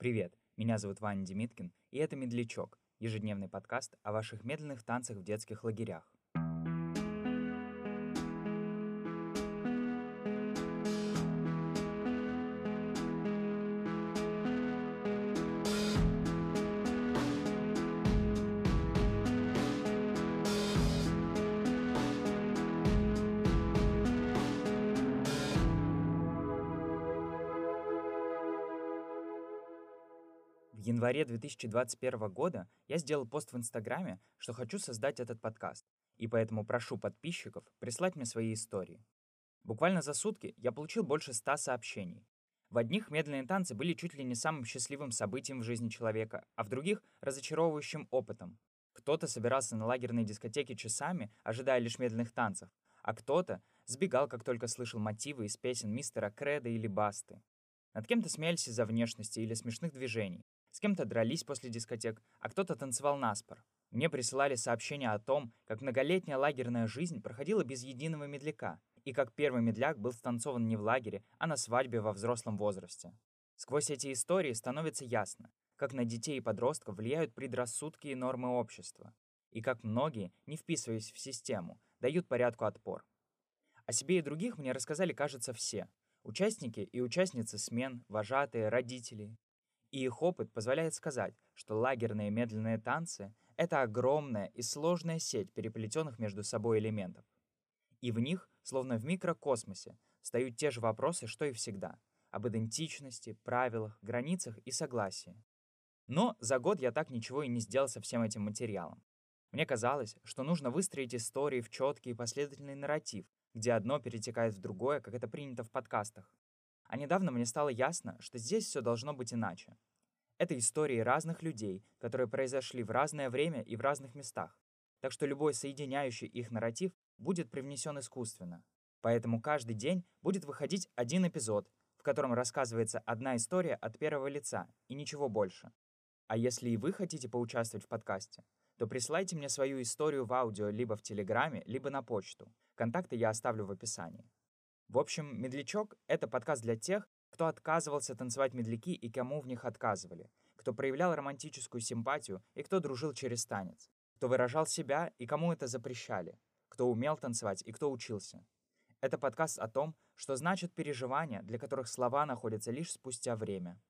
Привет, меня зовут Ваня Демиткин, и это «Медлячок» — ежедневный подкаст о ваших медленных танцах в детских лагерях. Январе 2021 года я сделал пост в Инстаграме, что хочу создать этот подкаст, и поэтому прошу подписчиков прислать мне свои истории. Буквально за сутки я получил больше ста сообщений. В одних медленные танцы были чуть ли не самым счастливым событием в жизни человека, а в других — разочаровывающим опытом. Кто-то собирался на лагерной дискотеке часами, ожидая лишь медленных танцев, а кто-то сбегал, как только слышал мотивы из песен мистера Креда или Басты. Над кем-то смеялись из-за внешности или смешных движений, с кем-то дрались после дискотек, а кто-то танцевал наспор. Мне присылали сообщения о том, как многолетняя лагерная жизнь проходила без единого медляка, и как первый медляк был станцован не в лагере, а на свадьбе во взрослом возрасте. Сквозь эти истории становится ясно, как на детей и подростков влияют предрассудки и нормы общества, и как многие, не вписываясь в систему, дают порядку отпор. О себе и других мне рассказали, кажется, все. Участники и участницы смен, вожатые, родители. И их опыт позволяет сказать, что лагерные медленные танцы — это огромная и сложная сеть переплетенных между собой элементов. И в них, словно в микрокосмосе, встают те же вопросы, что и всегда — об идентичности, правилах, границах и согласии. Но за год я так ничего и не сделал со всем этим материалом. Мне казалось, что нужно выстроить истории в четкий и последовательный нарратив, где одно перетекает в другое, как это принято в подкастах. А недавно мне стало ясно, что здесь все должно быть иначе. Это истории разных людей, которые произошли в разное время и в разных местах. Так что любой соединяющий их нарратив будет привнесен искусственно. Поэтому каждый день будет выходить один эпизод, в котором рассказывается одна история от первого лица и ничего больше. А если и вы хотите поучаствовать в подкасте, то присылайте мне свою историю в аудио либо в Телеграме, либо на почту. Контакты я оставлю в описании. В общем, «Медлячок» — это подкаст для тех, кто отказывался танцевать медляки и кому в них отказывали, кто проявлял романтическую симпатию и кто дружил через танец, кто выражал себя и кому это запрещали, кто умел танцевать и кто учился. Это подкаст о том, что значит переживания, для которых слова находятся лишь спустя время.